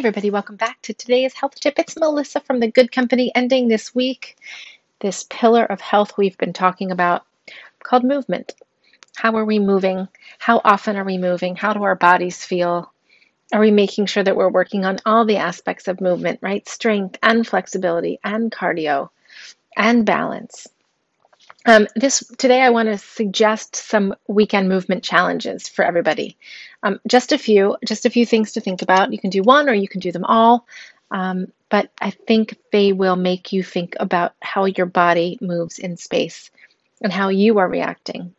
everybody, welcome back to today's health tip. It's Melissa from the Good Company ending this week. This pillar of health we've been talking about called movement. How are we moving? How often are we moving? How do our bodies feel? Are we making sure that we're working on all the aspects of movement, right? Strength and flexibility and cardio and balance. Um, this today, I want to suggest some weekend movement challenges for everybody. Um, just a few, just a few things to think about. You can do one, or you can do them all. Um, but I think they will make you think about how your body moves in space and how you are reacting.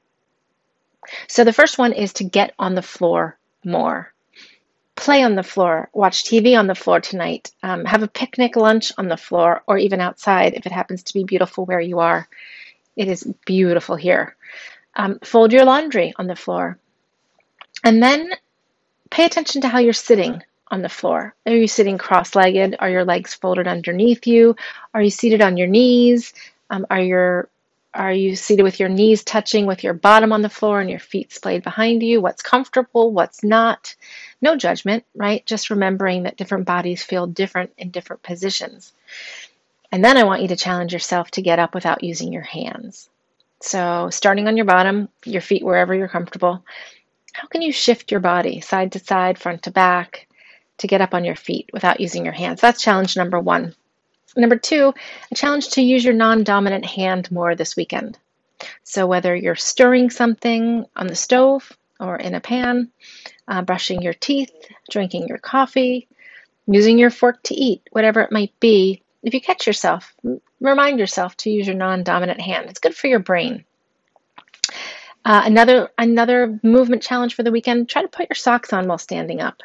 So the first one is to get on the floor more. Play on the floor, watch TV on the floor tonight, um, have a picnic lunch on the floor, or even outside if it happens to be beautiful where you are. It is beautiful here. Um, fold your laundry on the floor. And then pay attention to how you're sitting on the floor. Are you sitting cross legged? Are your legs folded underneath you? Are you seated on your knees? Um, are your are you seated with your knees touching with your bottom on the floor and your feet splayed behind you? What's comfortable? What's not? No judgment, right? Just remembering that different bodies feel different in different positions. And then I want you to challenge yourself to get up without using your hands. So, starting on your bottom, your feet wherever you're comfortable, how can you shift your body side to side, front to back, to get up on your feet without using your hands? That's challenge number one. Number two, a challenge to use your non dominant hand more this weekend. So, whether you're stirring something on the stove or in a pan, uh, brushing your teeth, drinking your coffee, using your fork to eat, whatever it might be, if you catch yourself, remind yourself to use your non-dominant hand. It's good for your brain. Uh, another another movement challenge for the weekend: try to put your socks on while standing up.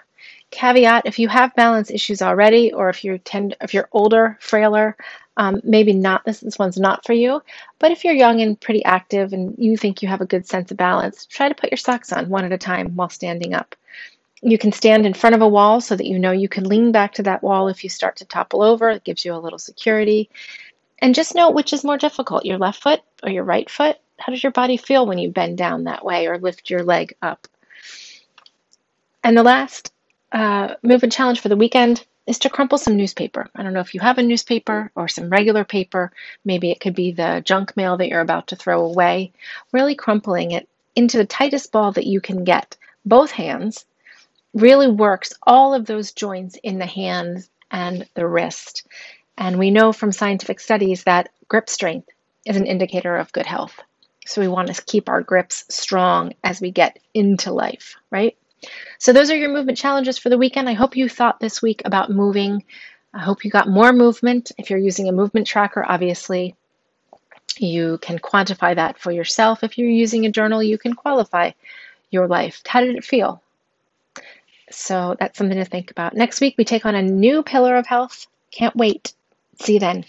Caveat: if you have balance issues already, or if you're tend if you're older, frailer, um, maybe not this this one's not for you. But if you're young and pretty active and you think you have a good sense of balance, try to put your socks on one at a time while standing up. You can stand in front of a wall so that you know you can lean back to that wall if you start to topple over. It gives you a little security. And just note which is more difficult, your left foot or your right foot. How does your body feel when you bend down that way or lift your leg up? And the last uh, movement challenge for the weekend is to crumple some newspaper. I don't know if you have a newspaper or some regular paper. Maybe it could be the junk mail that you're about to throw away. Really crumpling it into the tightest ball that you can get, both hands, really works all of those joints in the hands and the wrist. And we know from scientific studies that grip strength is an indicator of good health. So we want to keep our grips strong as we get into life, right? So those are your movement challenges for the weekend. I hope you thought this week about moving. I hope you got more movement. If you're using a movement tracker, obviously, you can quantify that for yourself. If you're using a journal, you can qualify your life. How did it feel? So that's something to think about. Next week, we take on a new pillar of health. Can't wait. See you then.